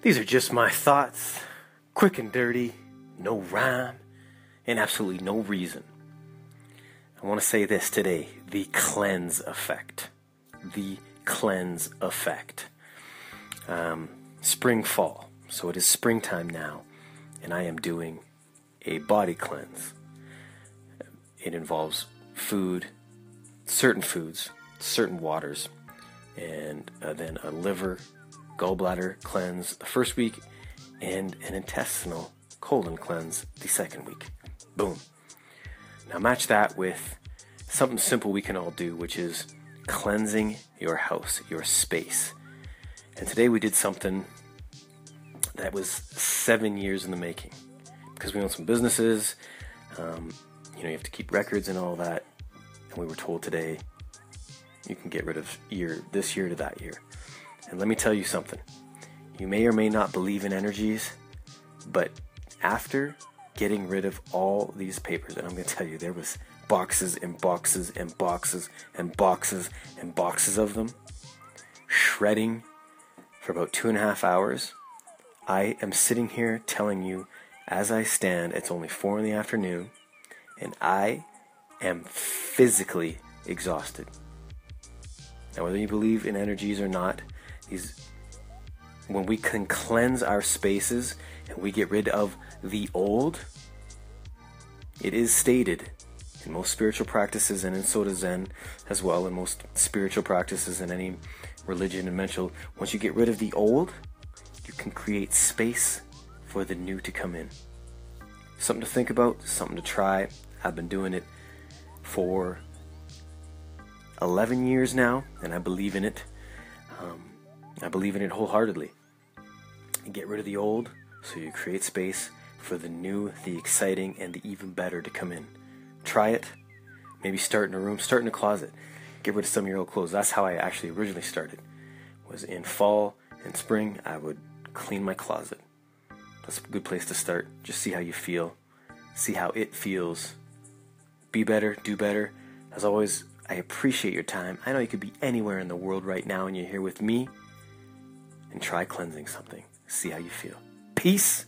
These are just my thoughts, quick and dirty, no rhyme, and absolutely no reason. I want to say this today the cleanse effect. The cleanse effect. Um, spring, fall. So it is springtime now, and I am doing a body cleanse. It involves food, certain foods, certain waters, and uh, then a liver, gallbladder cleanse the first week, and an intestinal colon cleanse the second week. Boom. Now match that with something simple we can all do, which is cleansing your house, your space. And today we did something that was seven years in the making because we own some businesses. Um, you know, you have to keep records and all that. And we were told today you can get rid of year this year to that year. And let me tell you something. You may or may not believe in energies, but after getting rid of all these papers, and I'm going to tell you, there was boxes and boxes and boxes and boxes and boxes of them, shredding for about two and a half hours. I am sitting here telling you, as I stand, it's only four in the afternoon, and I am physically exhausted. Now, whether you believe in energies or not, these when we can cleanse our spaces and we get rid of the old, it is stated in most spiritual practices and in Soto Zen as well, in most spiritual practices in any religion and mental, once you get rid of the old, you can create space for the new to come in. Something to think about, something to try. I've been doing it for 11 years now, and I believe in it. Um, I believe in it wholeheartedly. Get rid of the old so you create space for the new, the exciting, and the even better to come in. Try it. Maybe start in a room, start in a closet. Get rid of some of your old clothes. That's how I actually originally started. Was in fall and spring, I would clean my closet. That's a good place to start. Just see how you feel. See how it feels. Be better, do better. As always, I appreciate your time. I know you could be anywhere in the world right now and you're here with me. And try cleansing something. See how you feel. Peace.